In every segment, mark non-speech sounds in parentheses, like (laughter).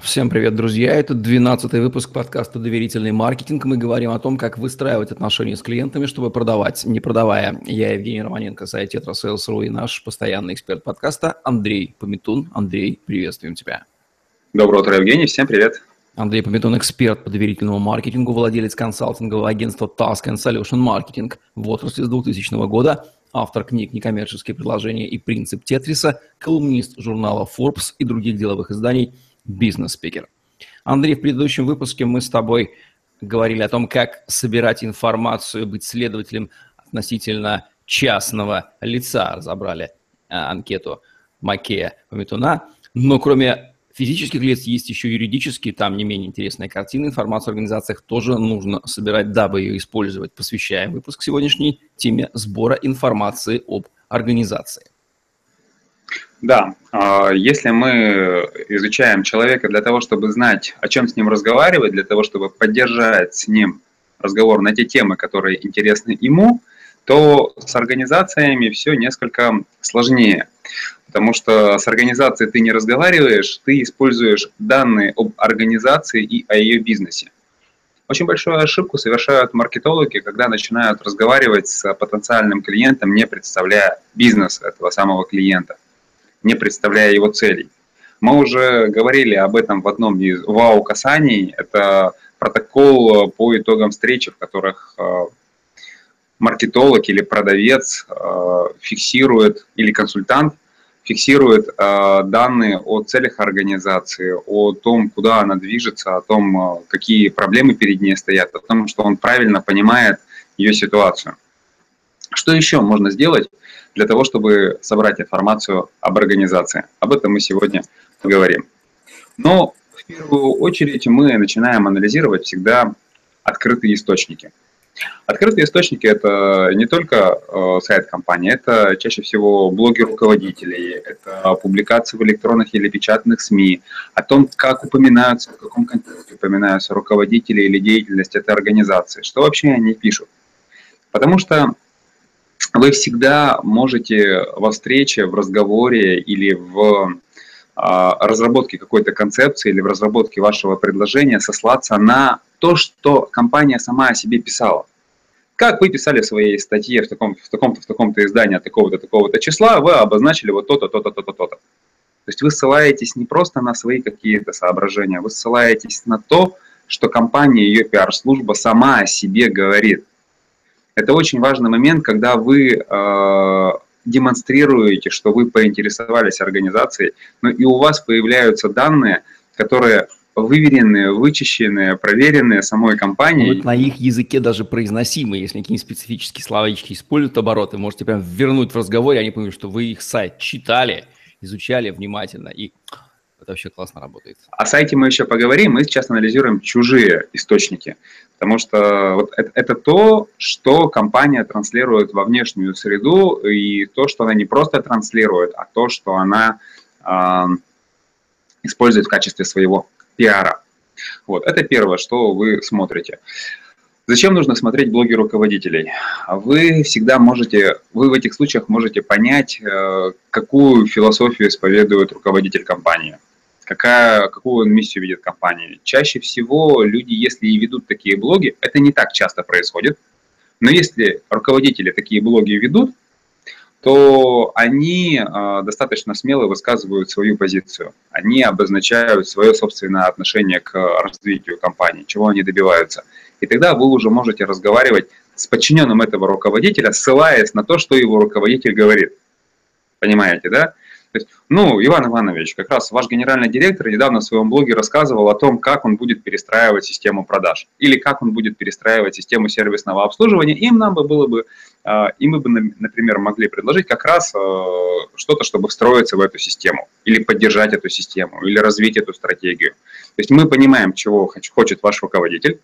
Всем привет, друзья! Это 12-й выпуск подкаста «Доверительный маркетинг». Мы говорим о том, как выстраивать отношения с клиентами, чтобы продавать, не продавая. Я Евгений Романенко, сайт Tetrasales.ru и наш постоянный эксперт подкаста Андрей Пометун. Андрей, приветствуем тебя. Доброе утро, Евгений. Всем привет. Андрей Пометун – эксперт по доверительному маркетингу, владелец консалтингового агентства Task and Solution Marketing в отрасли с 2000 года, автор книг «Некоммерческие предложения» и «Принцип Тетриса», колумнист журнала Forbes и других деловых изданий – бизнес-спикер. Андрей, в предыдущем выпуске мы с тобой говорили о том, как собирать информацию, быть следователем относительно частного лица. Разобрали а, анкету Макея Пометуна. Но кроме физических лиц есть еще юридические, там не менее интересная картина. Информацию о организациях тоже нужно собирать, дабы ее использовать. Посвящаем выпуск сегодняшней теме сбора информации об организации. Да, а, если мы изучаем человека для того, чтобы знать, о чем с ним разговаривать, для того, чтобы поддержать с ним разговор на те темы, которые интересны ему, то с организациями все несколько сложнее. Потому что с организацией ты не разговариваешь, ты используешь данные об организации и о ее бизнесе. Очень большую ошибку совершают маркетологи, когда начинают разговаривать с потенциальным клиентом, не представляя бизнес этого самого клиента не представляя его целей. Мы уже говорили об этом в одном из ВАУ-касаний. Это протокол по итогам встречи, в которых э, маркетолог или продавец э, фиксирует, или консультант фиксирует э, данные о целях организации, о том, куда она движется, о том, какие проблемы перед ней стоят, о том, что он правильно понимает ее ситуацию. Что еще можно сделать для того, чтобы собрать информацию об организации? Об этом мы сегодня поговорим. Но в первую очередь мы начинаем анализировать всегда открытые источники. Открытые источники – это не только э, сайт компании, это чаще всего блоги руководителей, это публикации в электронных или печатных СМИ, о том, как упоминаются, в каком контексте упоминаются руководители или деятельность этой организации, что вообще они пишут. Потому что вы всегда можете во встрече, в разговоре или в а, разработке какой-то концепции или в разработке вашего предложения сослаться на то, что компания сама о себе писала. Как вы писали в своей статье в, таком, в таком-то, в таком-то издании от такого-то, такого-то числа, вы обозначили вот то-то, то-то, то-то, то-то. То есть вы ссылаетесь не просто на свои какие-то соображения, вы ссылаетесь на то, что компания, ее пиар-служба сама о себе говорит. Это очень важный момент, когда вы э, демонстрируете, что вы поинтересовались организацией, но и у вас появляются данные, которые выверенные, вычищенные, проверенные самой компанией. Вот на их языке даже произносимые, если какие-нибудь специфические словечки используют обороты, можете прям вернуть в разговоре, они поймут, что вы их сайт читали, изучали внимательно, и вообще классно работает. О сайте мы еще поговорим. Мы сейчас анализируем чужие источники. Потому что вот это, это то, что компания транслирует во внешнюю среду, и то, что она не просто транслирует, а то, что она э, использует в качестве своего пиара. Вот, это первое, что вы смотрите. Зачем нужно смотреть блоги руководителей? Вы всегда можете, вы в этих случаях можете понять, э, какую философию исповедует руководитель компании какая, какую он миссию ведет компания. Чаще всего люди, если и ведут такие блоги, это не так часто происходит, но если руководители такие блоги ведут, то они э, достаточно смело высказывают свою позицию. Они обозначают свое собственное отношение к развитию компании, чего они добиваются. И тогда вы уже можете разговаривать с подчиненным этого руководителя, ссылаясь на то, что его руководитель говорит. Понимаете, да? То есть, ну, Иван Иванович, как раз ваш генеральный директор недавно в своем блоге рассказывал о том, как он будет перестраивать систему продаж или как он будет перестраивать систему сервисного обслуживания. Им нам бы было бы, а, и мы бы, например, могли предложить как раз а, что-то, чтобы встроиться в эту систему или поддержать эту систему или развить эту стратегию. То есть мы понимаем, чего хочет ваш руководитель,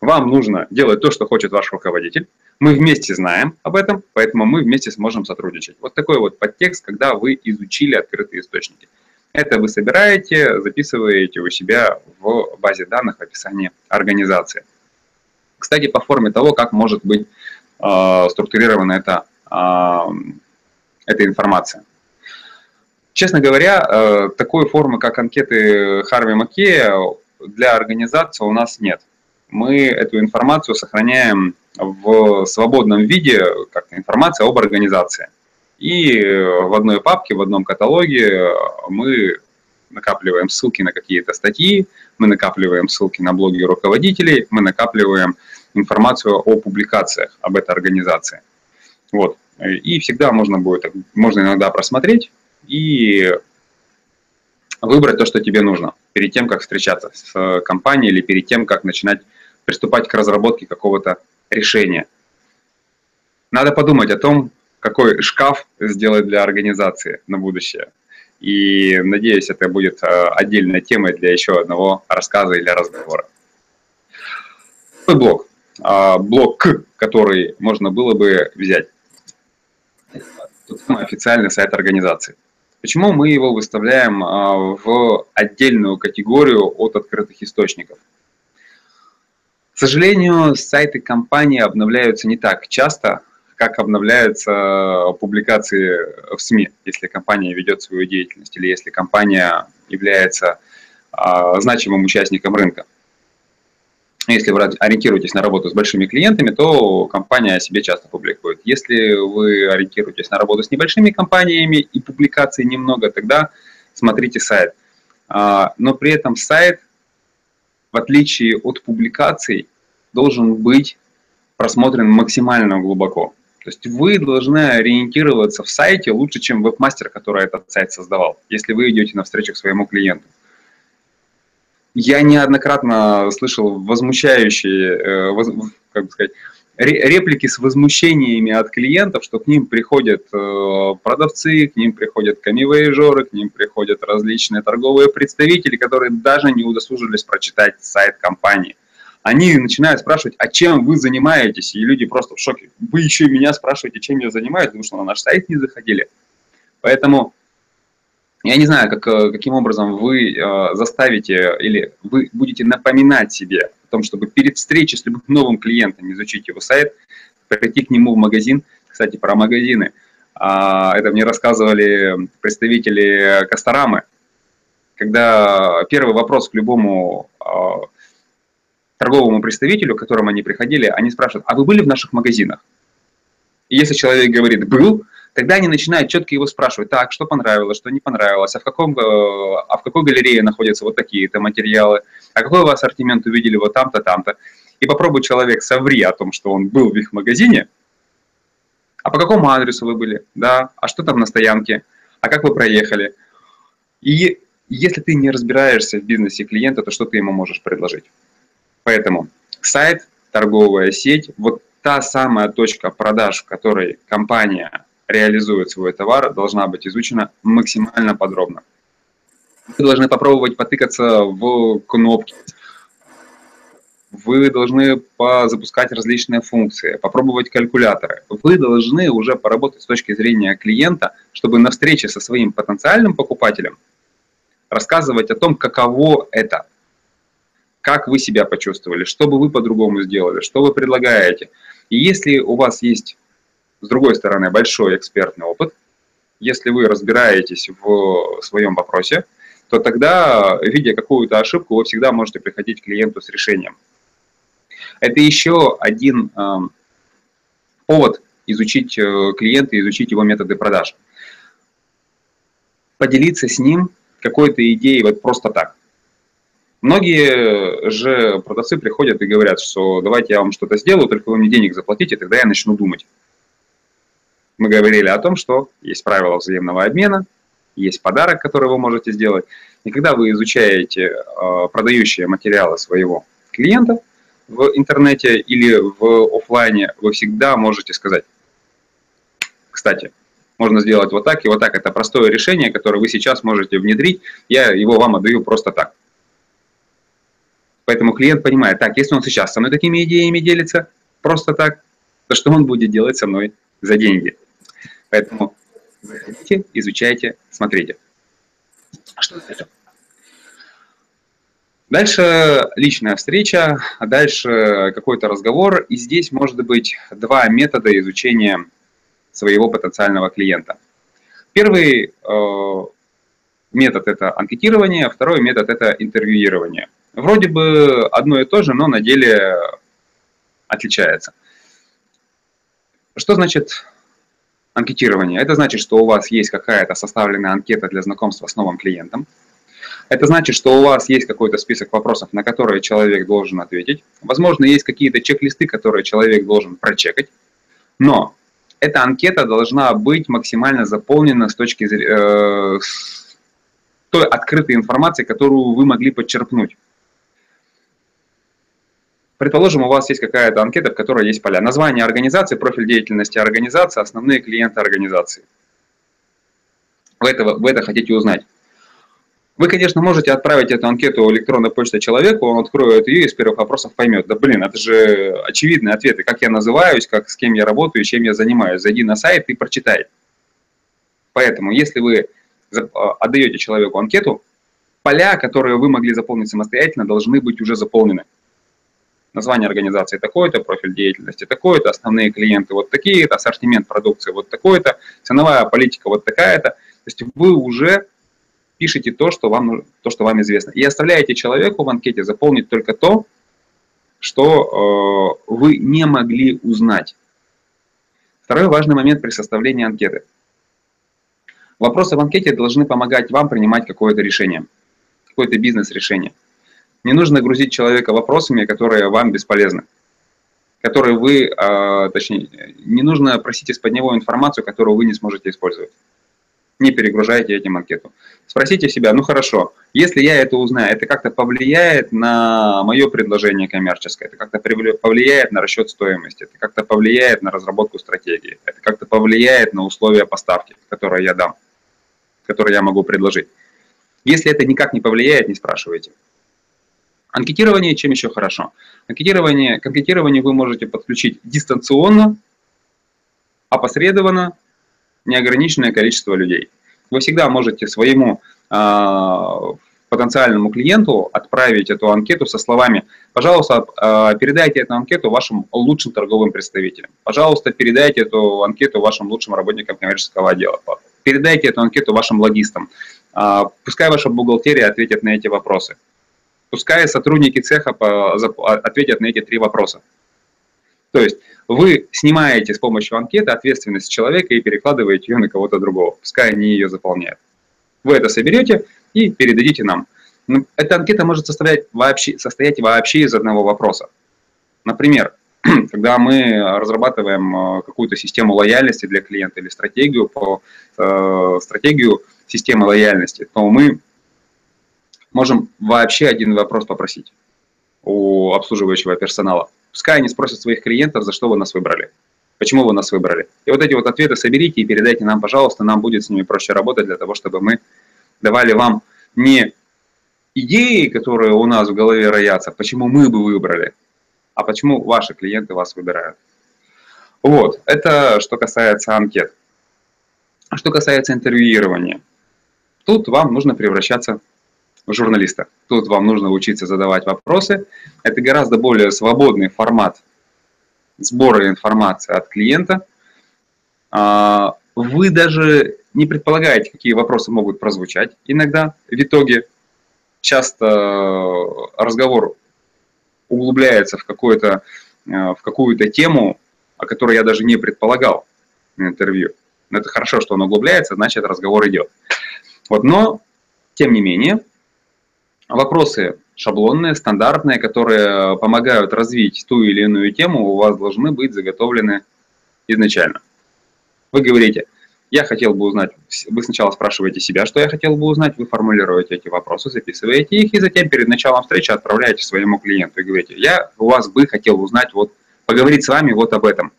вам нужно делать то, что хочет ваш руководитель. Мы вместе знаем об этом, поэтому мы вместе сможем сотрудничать. Вот такой вот подтекст, когда вы изучили открытые источники. Это вы собираете, записываете у себя в базе данных в описании организации. Кстати, по форме того, как может быть э, структурирована эта, э, эта информация. Честно говоря, такой формы, как анкеты Харви Маккея, для организации у нас нет. Мы эту информацию сохраняем в свободном виде, как информация об организации. И в одной папке, в одном каталоге мы накапливаем ссылки на какие-то статьи, мы накапливаем ссылки на блоги руководителей, мы накапливаем информацию о публикациях об этой организации. Вот. И всегда можно будет, можно иногда просмотреть и выбрать то, что тебе нужно, перед тем, как встречаться с компанией или перед тем, как начинать приступать к разработке какого-то решения. Надо подумать о том, какой шкаф сделать для организации на будущее. И надеюсь, это будет э, отдельной темой для еще одного рассказа или разговора. Второй блок. А, блок, который можно было бы взять. Официальный сайт организации. Почему мы его выставляем а, в отдельную категорию от открытых источников? К сожалению, сайты компании обновляются не так часто, как обновляются публикации в СМИ, если компания ведет свою деятельность или если компания является а, значимым участником рынка. Если вы ориентируетесь на работу с большими клиентами, то компания о себе часто публикует. Если вы ориентируетесь на работу с небольшими компаниями и публикаций немного, тогда смотрите сайт. А, но при этом сайт, в отличие от публикаций, должен быть просмотрен максимально глубоко. То есть вы должны ориентироваться в сайте лучше, чем веб-мастер, который этот сайт создавал, если вы идете на встречу к своему клиенту. Я неоднократно слышал возмущающие, э, как бы сказать, реплики с возмущениями от клиентов, что к ним приходят э, продавцы, к ним приходят камивояжеры, к ним приходят различные торговые представители, которые даже не удосужились прочитать сайт компании они начинают спрашивать, а чем вы занимаетесь? И люди просто в шоке. Вы еще и меня спрашиваете, чем я занимаюсь, потому что на наш сайт не заходили. Поэтому я не знаю, как, э, каким образом вы э, заставите или вы будете напоминать себе о том, чтобы перед встречей с любым новым клиентом изучить его сайт, прийти к нему в магазин. Кстати, про магазины. Э, это мне рассказывали представители Касторамы. Когда первый вопрос к любому э, торговому представителю, к которому они приходили, они спрашивают, а вы были в наших магазинах? И если человек говорит «был», тогда они начинают четко его спрашивать, так, что понравилось, что не понравилось, а в, каком, э, а в какой галерее находятся вот такие-то материалы, а какой вы ассортимент увидели вот там-то, там-то. И попробуй человек соври о том, что он был в их магазине, а по какому адресу вы были, да, а что там на стоянке, а как вы проехали. И если ты не разбираешься в бизнесе клиента, то что ты ему можешь предложить? Поэтому сайт, торговая сеть, вот та самая точка продаж, в которой компания реализует свой товар, должна быть изучена максимально подробно. Вы должны попробовать потыкаться в кнопки, вы должны запускать различные функции, попробовать калькуляторы. Вы должны уже поработать с точки зрения клиента, чтобы на встрече со своим потенциальным покупателем рассказывать о том, каково это как вы себя почувствовали, что бы вы по-другому сделали, что вы предлагаете. И если у вас есть, с другой стороны, большой экспертный опыт, если вы разбираетесь в своем вопросе, то тогда, видя какую-то ошибку, вы всегда можете приходить к клиенту с решением. Это еще один э, повод изучить э, клиента, изучить его методы продаж. Поделиться с ним какой-то идеей вот просто так. Многие же продавцы приходят и говорят, что давайте я вам что-то сделаю, только вы мне денег заплатите, тогда я начну думать. Мы говорили о том, что есть правила взаимного обмена, есть подарок, который вы можете сделать. И когда вы изучаете э, продающие материалы своего клиента в интернете или в офлайне, вы всегда можете сказать, кстати, можно сделать вот так и вот так. Это простое решение, которое вы сейчас можете внедрить. Я его вам отдаю просто так. Поэтому клиент понимает, так, если он сейчас со мной такими идеями делится, просто так, то что он будет делать со мной за деньги? Поэтому заходите, изучайте, смотрите. Что это? Дальше личная встреча, а дальше какой-то разговор. И здесь может быть два метода изучения своего потенциального клиента. Первый э, метод – это анкетирование, второй метод – это интервьюирование. Вроде бы одно и то же, но на деле отличается. Что значит анкетирование? Это значит, что у вас есть какая-то составленная анкета для знакомства с новым клиентом. Это значит, что у вас есть какой-то список вопросов, на которые человек должен ответить. Возможно, есть какие-то чек-листы, которые человек должен прочекать. Но эта анкета должна быть максимально заполнена с точки зрения э, той открытой информации, которую вы могли подчеркнуть. Предположим, у вас есть какая-то анкета, в которой есть поля. Название организации, профиль деятельности организации, основные клиенты организации. Вы, это, вы это хотите узнать. Вы, конечно, можете отправить эту анкету электронной почтой человеку, он откроет ее и с первых вопросов поймет, да блин, это же очевидные ответы, как я называюсь, как, с кем я работаю, чем я занимаюсь. Зайди на сайт и прочитай. Поэтому, если вы а, отдаете человеку анкету, поля, которые вы могли заполнить самостоятельно, должны быть уже заполнены. Название организации такое-то, профиль деятельности такой-то, основные клиенты вот такие-то, ассортимент продукции вот такой-то, ценовая политика вот такая-то. То есть вы уже пишите то, что вам, то, что вам известно. И оставляете человеку в анкете заполнить только то, что э, вы не могли узнать. Второй важный момент при составлении анкеты. Вопросы в анкете должны помогать вам принимать какое-то решение, какое-то бизнес-решение. Не нужно грузить человека вопросами, которые вам бесполезны, которые вы, э, точнее, не нужно просить из-под него информацию, которую вы не сможете использовать не перегружайте этим анкету. Спросите себя, ну хорошо, если я это узнаю, это как-то повлияет на мое предложение коммерческое, это как-то повлияет на расчет стоимости, это как-то повлияет на разработку стратегии, это как-то повлияет на условия поставки, которые я дам, которые я могу предложить. Если это никак не повлияет, не спрашивайте. Анкетирование чем еще хорошо? Анкетирование, к анкетированию вы можете подключить дистанционно, опосредованно неограниченное количество людей. Вы всегда можете своему э, потенциальному клиенту отправить эту анкету со словами «Пожалуйста, э, передайте эту анкету вашим лучшим торговым представителям». «Пожалуйста, передайте эту анкету вашим лучшим работникам коммерческого отдела». «Передайте эту анкету вашим логистам». Э, пускай ваша бухгалтерия ответит на эти вопросы. Пускай сотрудники цеха ответят на эти три вопроса. То есть вы снимаете с помощью анкеты ответственность человека и перекладываете ее на кого-то другого, пускай они ее заполняют. Вы это соберете и передадите нам. Ну, эта анкета может состоять вообще, состоять вообще из одного вопроса. Например, (clears throat) когда мы разрабатываем э, какую-то систему лояльности для клиента или стратегию по э, стратегию системы лояльности, то мы можем вообще один вопрос попросить у обслуживающего персонала. Пускай они спросят своих клиентов, за что вы нас выбрали, почему вы нас выбрали. И вот эти вот ответы соберите и передайте нам, пожалуйста, нам будет с ними проще работать для того, чтобы мы давали вам не идеи, которые у нас в голове роятся, почему мы бы выбрали, а почему ваши клиенты вас выбирают. Вот, это что касается анкет. Что касается интервьюирования, тут вам нужно превращаться журналиста. Тут вам нужно учиться задавать вопросы. Это гораздо более свободный формат сбора информации от клиента. А, вы даже не предполагаете, какие вопросы могут прозвучать иногда. В итоге часто разговор углубляется в, какую-то в какую-то тему, о которой я даже не предполагал на интервью. Но это хорошо, что он углубляется, значит разговор идет. Вот, но, тем не менее, вопросы шаблонные, стандартные, которые помогают развить ту или иную тему, у вас должны быть заготовлены изначально. Вы говорите, я хотел бы узнать, вы сначала спрашиваете себя, что я хотел бы узнать, вы формулируете эти вопросы, записываете их, и затем перед началом встречи отправляете своему клиенту и говорите, я у вас бы хотел узнать, вот, поговорить с вами вот об этом.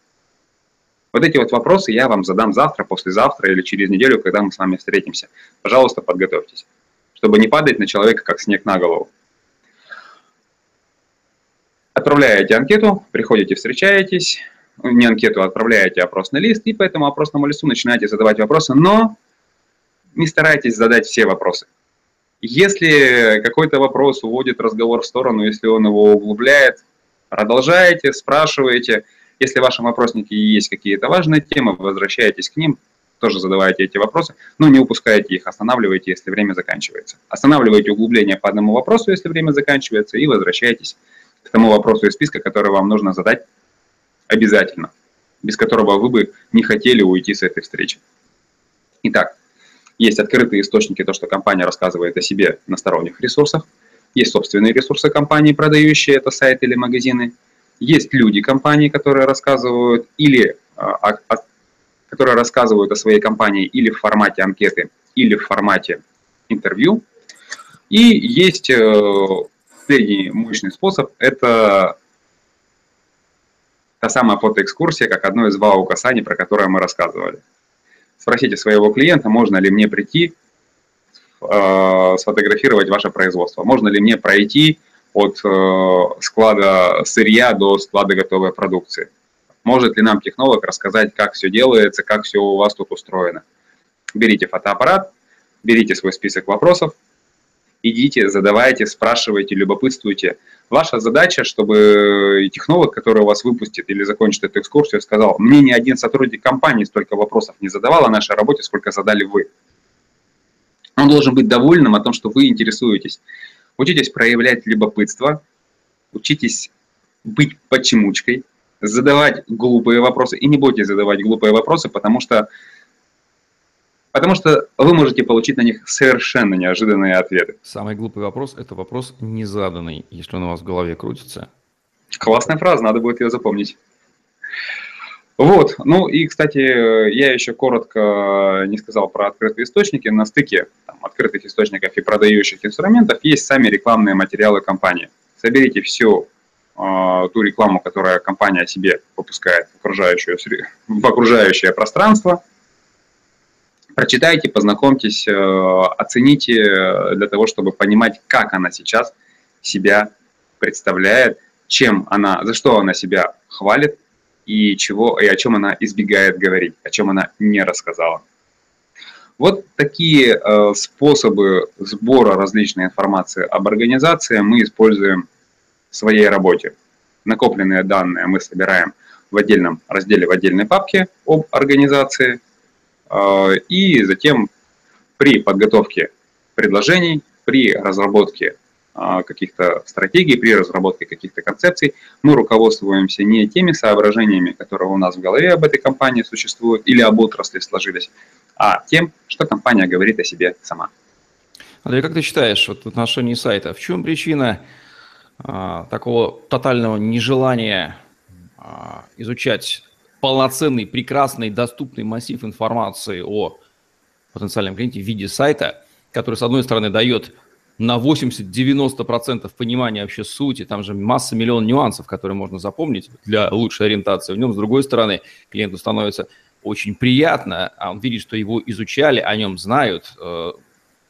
Вот эти вот вопросы я вам задам завтра, послезавтра или через неделю, когда мы с вами встретимся. Пожалуйста, подготовьтесь чтобы не падать на человека, как снег на голову. Отправляете анкету, приходите, встречаетесь, не анкету, а отправляете опросный лист, и по этому опросному листу начинаете задавать вопросы, но не старайтесь задать все вопросы. Если какой-то вопрос уводит разговор в сторону, если он его углубляет, продолжаете, спрашиваете. Если в вашем опроснике есть какие-то важные темы, возвращаетесь к ним, тоже задавайте эти вопросы, но не упускайте их, останавливайте, если время заканчивается. Останавливайте углубление по одному вопросу, если время заканчивается, и возвращайтесь к тому вопросу из списка, который вам нужно задать обязательно, без которого вы бы не хотели уйти с этой встречи. Итак, есть открытые источники, то, что компания рассказывает о себе на сторонних ресурсах, есть собственные ресурсы компании, продающие это сайты или магазины, есть люди компании, которые рассказывают или а, о, которые рассказывают о своей компании или в формате анкеты, или в формате интервью. И есть последний э, мощный способ – это та самая фотоэкскурсия, как одно из вау касаний, про которое мы рассказывали. Спросите своего клиента, можно ли мне прийти, э, сфотографировать ваше производство, можно ли мне пройти от э, склада сырья до склада готовой продукции. Может ли нам технолог рассказать, как все делается, как все у вас тут устроено? Берите фотоаппарат, берите свой список вопросов, идите, задавайте, спрашивайте, любопытствуйте. Ваша задача, чтобы технолог, который вас выпустит или закончит эту экскурсию, сказал, мне ни один сотрудник компании столько вопросов не задавал о нашей работе, сколько задали вы. Он должен быть довольным о том, что вы интересуетесь. Учитесь проявлять любопытство, учитесь быть почемучкой, задавать глупые вопросы. И не бойтесь задавать глупые вопросы, потому что, потому что вы можете получить на них совершенно неожиданные ответы. Самый глупый вопрос – это вопрос незаданный, если он у вас в голове крутится. Классная фраза, надо будет ее запомнить. Вот, ну и, кстати, я еще коротко не сказал про открытые источники. На стыке там, открытых источников и продающих инструментов есть сами рекламные материалы компании. Соберите всю а, ту рекламу, которая компания о себе выпускает в окружающее, в окружающее пространство. Прочитайте, познакомьтесь, э, оцените для того, чтобы понимать, как она сейчас себя представляет, чем она, за что она себя хвалит и, чего, и о чем она избегает говорить, о чем она не рассказала. Вот такие э, способы сбора различной информации об организации мы используем своей работе. Накопленные данные мы собираем в отдельном разделе, в отдельной папке об организации. А, и затем при подготовке предложений, при разработке а, каких-то стратегий, при разработке каких-то концепций, мы руководствуемся не теми соображениями, которые у нас в голове об этой компании существуют или об отрасли сложились, а тем, что компания говорит о себе сама. Андрей, как ты считаешь, вот в отношении сайта, в чем причина такого тотального нежелания а, изучать полноценный, прекрасный, доступный массив информации о потенциальном клиенте в виде сайта, который, с одной стороны, дает на 80-90% понимания вообще сути, там же масса миллион нюансов, которые можно запомнить для лучшей ориентации в нем. С другой стороны, клиенту становится очень приятно, а он видит, что его изучали, о нем знают. Э,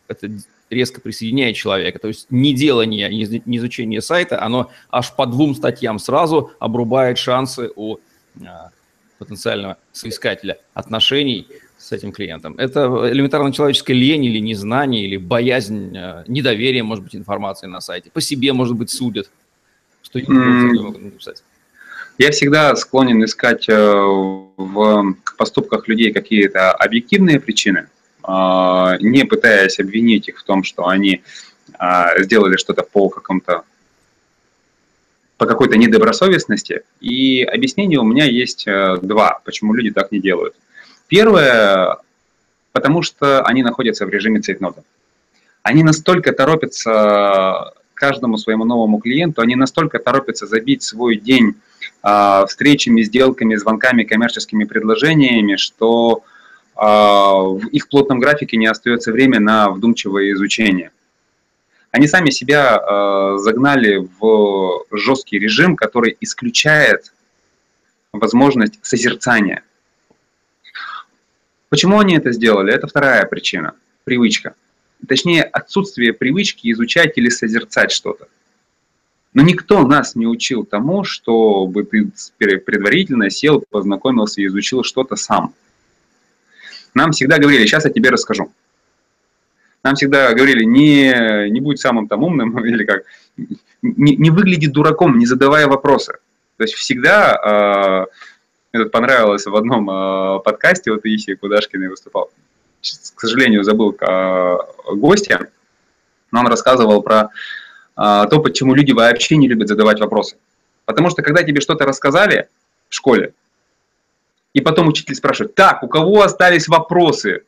это резко присоединяет человека. То есть неделание, не изучение сайта, оно аж по двум статьям сразу обрубает шансы у а, потенциального соискателя отношений с этим клиентом. Это элементарно человеческая лень или незнание, или боязнь, а, недоверие, может быть, информации на сайте. По себе, может быть, судят. Что могут написать? Я всегда склонен искать э, в поступках людей какие-то объективные причины, не пытаясь обвинить их в том, что они а, сделали что-то по какому-то по какой-то недобросовестности. И объяснение у меня есть э, два, почему люди так не делают. Первое, потому что они находятся в режиме цейтнота. Они настолько торопятся каждому своему новому клиенту, они настолько торопятся забить свой день э, встречами, сделками, звонками, коммерческими предложениями, что а, в их плотном графике не остается время на вдумчивое изучение. Они сами себя а, загнали в жесткий режим, который исключает возможность созерцания. Почему они это сделали? Это вторая причина – привычка. Точнее, отсутствие привычки изучать или созерцать что-то. Но никто нас не учил тому, чтобы ты предварительно сел, познакомился и изучил что-то сам – нам всегда говорили, сейчас я тебе расскажу. Нам всегда говорили, не, не будь самым там умным, (laughs) или как, не, не выгляди дураком, не задавая вопросы. То есть всегда Мне тут понравилось в одном э, подкасте, вот Исии Кудашкиной выступал. К сожалению, забыл э, гостя, но он рассказывал про э, то, почему люди вообще не любят задавать вопросы. Потому что когда тебе что-то рассказали в школе, и потом учитель спрашивает, так, у кого остались вопросы?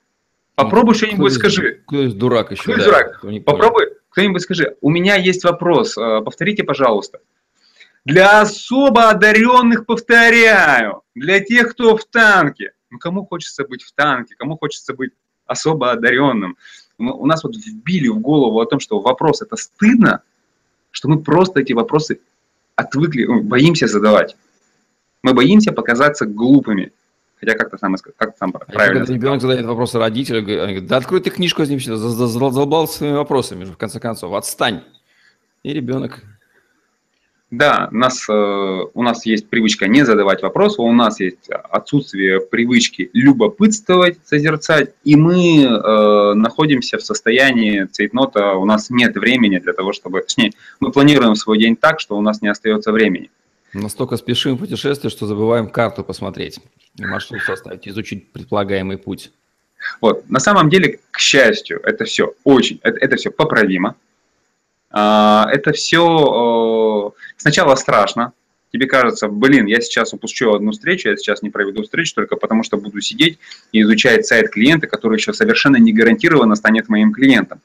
Попробуй ну, что-нибудь скажи. Кто из дурак еще? Кто из да, дурак? Попробуй, кто-нибудь скажи. У меня есть вопрос, э, повторите, пожалуйста. Для особо одаренных повторяю, для тех, кто в танке. Ну, кому хочется быть в танке, кому хочется быть особо одаренным. У нас вот вбили в голову о том, что вопрос это стыдно, что мы просто эти вопросы отвыкли, ну, боимся задавать. Мы боимся показаться глупыми. Хотя как-то сам, как сам а правильно. Когда ребенок задает вопросы родителю, говорит, да открой ты книжку, задолбал своими вопросами, в конце концов, отстань. И ребенок да, нас, э, у нас есть привычка не задавать вопросы, у нас есть отсутствие привычки любопытствовать, созерцать, и мы э, находимся в состоянии цейтнота, у нас нет времени для того, чтобы... Точнее, мы планируем свой день так, что у нас не остается времени. Настолько спешим в путешествие, что забываем карту посмотреть, маршрут составить, изучить предполагаемый путь. Вот, на самом деле, к счастью, это все очень, это, это все поправимо, а, это все сначала страшно. Тебе кажется, блин, я сейчас упущу одну встречу, я сейчас не проведу встречу только потому, что буду сидеть и изучать сайт клиента, который еще совершенно не гарантированно станет моим клиентом.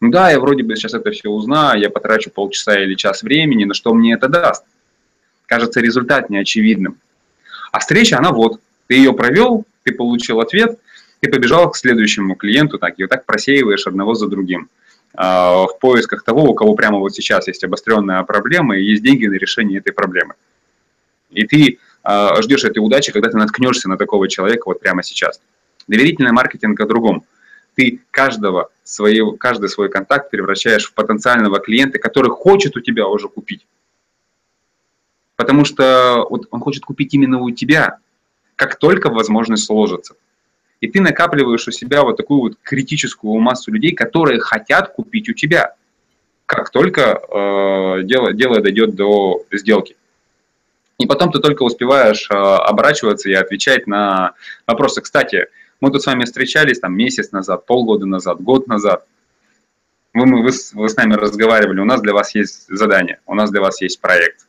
Ну да, я вроде бы сейчас это все узнаю, я потрачу полчаса или час времени, но что мне это даст? Кажется, результат неочевидным. А встреча, она вот, ты ее провел, ты получил ответ, ты побежал к следующему клиенту, так, и вот так просеиваешь одного за другим. А, в поисках того, у кого прямо вот сейчас есть обостренная проблема и есть деньги на решение этой проблемы. И ты а, ждешь этой удачи, когда ты наткнешься на такого человека вот прямо сейчас. Доверительный маркетинг о другом. Ты каждого своего, каждый свой контакт превращаешь в потенциального клиента, который хочет у тебя уже купить. Потому что вот он хочет купить именно у тебя, как только возможность сложится и ты накапливаешь у себя вот такую вот критическую массу людей, которые хотят купить у тебя, как только э, дело, дело дойдет до сделки. И потом ты только успеваешь э, оборачиваться и отвечать на вопросы. Кстати, мы тут с вами встречались там месяц назад, полгода назад, год назад. Вы, вы, вы с нами разговаривали, у нас для вас есть задание, у нас для вас есть проект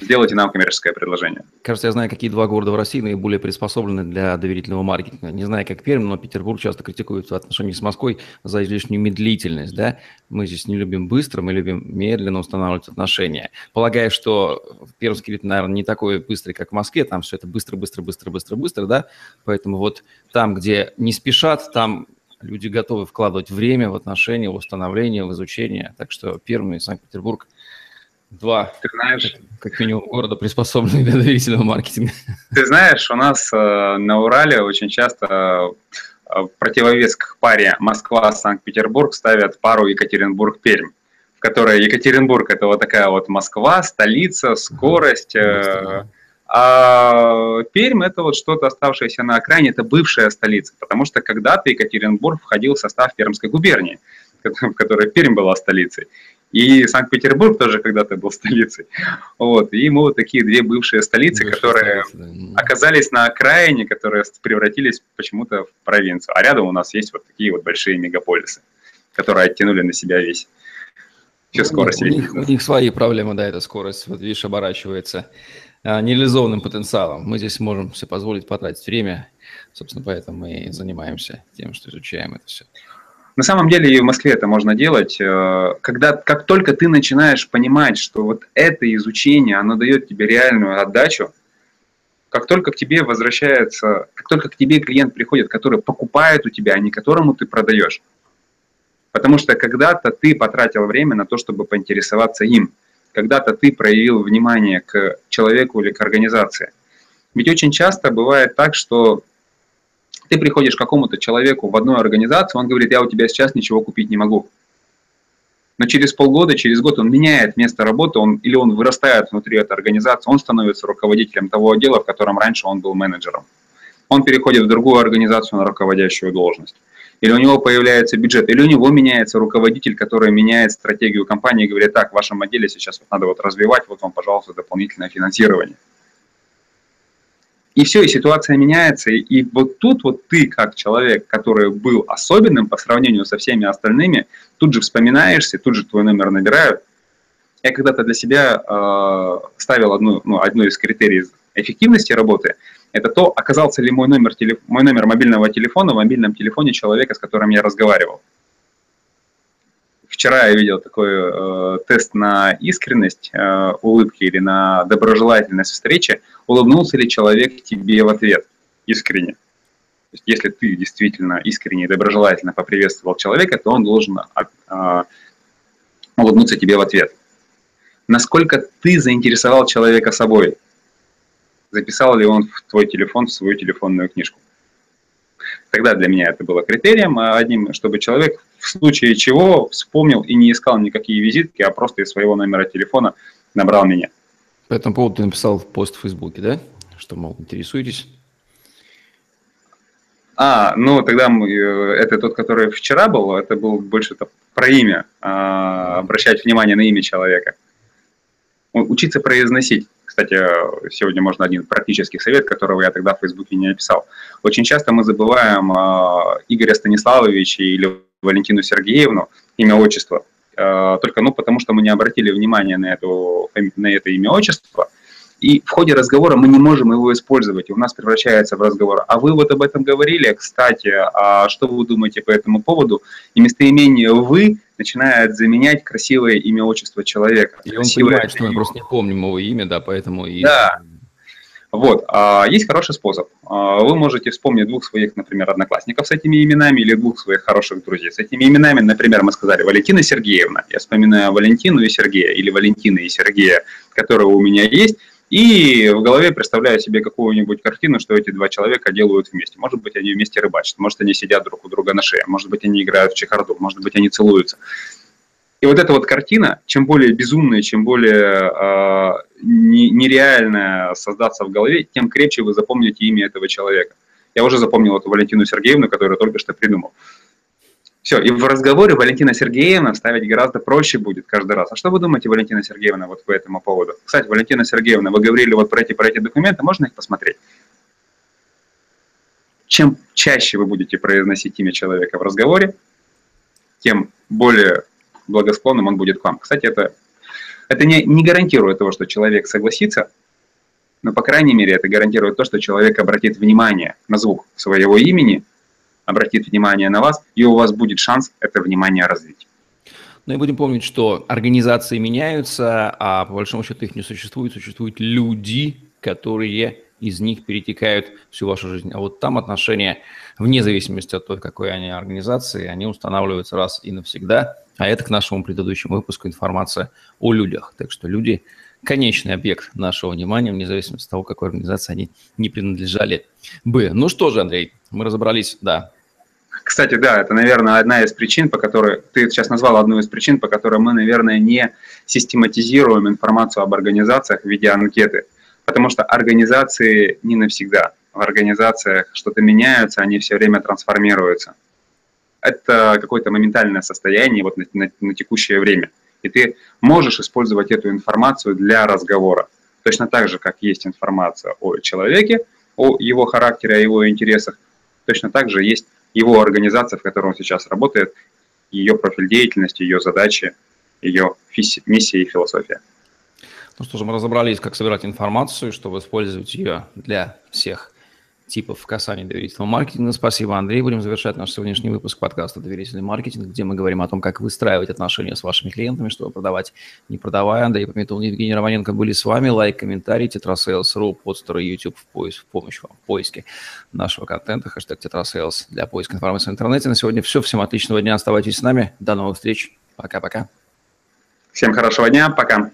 сделайте нам коммерческое предложение. Кажется, я знаю, какие два города в России наиболее приспособлены для доверительного маркетинга. Не знаю, как Пермь, но Петербург часто критикует в отношении с Москвой за излишнюю медлительность. Да? Мы здесь не любим быстро, мы любим медленно устанавливать отношения. Полагаю, что пермский ритм, наверное, не такой быстрый, как в Москве. Там все это быстро, быстро, быстро, быстро, быстро, да? Поэтому вот там, где не спешат, там люди готовы вкладывать время в отношения, в установление, в изучение. Так что Пермь и Санкт-Петербург – Два. Ты знаешь, как минимум города приспособлены для доверительного маркетинга. Ты знаешь, у нас э, на Урале очень часто э, противовес к паре Москва-Санкт-Петербург ставят пару Екатеринбург-Пермь, в которой Екатеринбург это вот такая вот Москва, столица, скорость, э, а Пермь это вот что-то оставшееся на окраине, это бывшая столица, потому что когда-то Екатеринбург входил в состав Пермской губернии, (laughs) в которой Пермь была столицей. И Санкт-Петербург тоже когда-то был (laughs) столицей. Вот. И мы вот такие две бывшие столицы, бывшие которые столицы, да. оказались на окраине, которые превратились почему-то в провинцию. А рядом у нас есть вот такие вот большие мегаполисы, которые оттянули на себя весь всю ну, скорость. У них, у них свои проблемы, да, эта скорость, вот видишь, оборачивается а, нереализованным потенциалом. Мы здесь можем себе позволить потратить время, собственно, поэтому мы и занимаемся тем, что изучаем это все. На самом деле и в Москве это можно делать, э, когда как только ты начинаешь понимать, что вот это изучение, оно дает тебе реальную отдачу, как только к тебе возвращается, как только к тебе клиент приходит, который покупает у тебя, а не которому ты продаешь. Потому что когда-то ты потратил время на то, чтобы поинтересоваться им. Когда-то ты проявил внимание к человеку или к организации. Ведь очень часто бывает так, что ты приходишь к какому-то человеку в одной организации, он говорит, я у тебя сейчас ничего купить не могу. Но через полгода, через год он меняет место работы, он, или он вырастает внутри этой организации, он становится руководителем того отдела, в котором раньше он был менеджером. Он переходит в другую организацию на руководящую должность. Или у него появляется бюджет, или у него меняется руководитель, который меняет стратегию компании и говорит, так, в вашем отделе сейчас вот надо вот развивать, вот вам, пожалуйста, дополнительное финансирование. И все, и ситуация меняется. И вот тут вот ты, как человек, который был особенным по сравнению со всеми остальными, тут же вспоминаешься, тут же твой номер набирают. Я когда-то для себя э, ставил одну, ну, одну из критерий эффективности работы. Это то, оказался ли мой номер, телеф... мой номер мобильного телефона в мобильном телефоне человека, с которым я разговаривал. Вчера я видел такой э, тест на искренность э, улыбки или на доброжелательность встречи. Улыбнулся ли человек тебе в ответ искренне? То есть, если ты действительно искренне и доброжелательно поприветствовал человека, то он должен э, улыбнуться тебе в ответ. Насколько ты заинтересовал человека собой? Записал ли он в твой телефон, в свою телефонную книжку? Тогда для меня это было критерием а одним, чтобы человек в случае чего вспомнил и не искал никакие визитки, а просто из своего номера телефона набрал меня. По этому поводу ты написал пост в Фейсбуке, да? Что, мол, интересуетесь? А, ну тогда мы, э, это тот, который вчера был, это был больше про имя, а, обращать внимание на имя человека. Учиться произносить. Кстати, сегодня можно один практический совет, которого я тогда в Фейсбуке не описал. Очень часто мы забываем э, Игоря Станиславовича или Валентину Сергеевну, имя, отчество, э, только ну, потому что мы не обратили внимания на, эту, на это имя, отчество, и в ходе разговора мы не можем его использовать, и у нас превращается в разговор. А вы вот об этом говорили, кстати, а что вы думаете по этому поводу? И местоимение «вы» начинает заменять красивое имя, отчество человека. И он понимает, что мы просто не помним его имя, да, поэтому и... Да, вот, а есть хороший способ. А, вы можете вспомнить двух своих, например, одноклассников с этими именами или двух своих хороших друзей с этими именами. Например, мы сказали Валентина Сергеевна. Я вспоминаю Валентину и Сергея или Валентина и Сергея, которые у меня есть. И в голове представляю себе какую-нибудь картину, что эти два человека делают вместе. Может быть, они вместе рыбачат, может, они сидят друг у друга на шее, может быть, они играют в чехарду, может быть, они целуются. И вот эта вот картина, чем более безумная, чем более э, нереальная создаться в голове, тем крепче вы запомните имя этого человека. Я уже запомнил эту Валентину Сергеевну, которую только что придумал. Все, и в разговоре Валентина Сергеевна ставить гораздо проще будет каждый раз. А что вы думаете, Валентина Сергеевна, вот по этому поводу? Кстати, Валентина Сергеевна, вы говорили вот про эти, про эти документы, можно их посмотреть? Чем чаще вы будете произносить имя человека в разговоре, тем более благосклонным он будет к вам. Кстати, это, это не, не гарантирует того, что человек согласится, но, по крайней мере, это гарантирует то, что человек обратит внимание на звук своего имени – обратит внимание на вас, и у вас будет шанс это внимание развить. Ну и будем помнить, что организации меняются, а по большому счету их не существует. Существуют люди, которые из них перетекают всю вашу жизнь. А вот там отношения, вне зависимости от той, какой они организации, они устанавливаются раз и навсегда. А это к нашему предыдущему выпуску информация о людях. Так что люди – конечный объект нашего внимания, вне зависимости от того, какой организации они не принадлежали бы. Ну что же, Андрей, мы разобрались, да, кстати, да, это, наверное, одна из причин, по которой ты сейчас назвал одну из причин, по которой мы, наверное, не систематизируем информацию об организациях в виде анкеты. Потому что организации не навсегда. В организациях что-то меняются, они все время трансформируются. Это какое-то моментальное состояние вот на, на, на текущее время. И ты можешь использовать эту информацию для разговора. Точно так же, как есть информация о человеке, о его характере, о его интересах, точно так же есть его организация, в которой он сейчас работает, ее профиль деятельности, ее задачи, ее миссия и философия. Ну что же, мы разобрались, как собирать информацию, чтобы использовать ее для всех типов касаний доверительного маркетинга. Спасибо, Андрей. Будем завершать наш сегодняшний выпуск подкаста «Доверительный маркетинг», где мы говорим о том, как выстраивать отношения с вашими клиентами, чтобы продавать, не продавая. Андрей Пометул, Евгений Романенко были с вами. Лайк, комментарий, tetrasales.ru, Podster YouTube в, поиск, в помощь вам в поиске нашего контента, хэштег tetrasales для поиска информации в интернете. На сегодня все. Всем отличного дня. Оставайтесь с нами. До новых встреч. Пока-пока. Всем хорошего дня. Пока.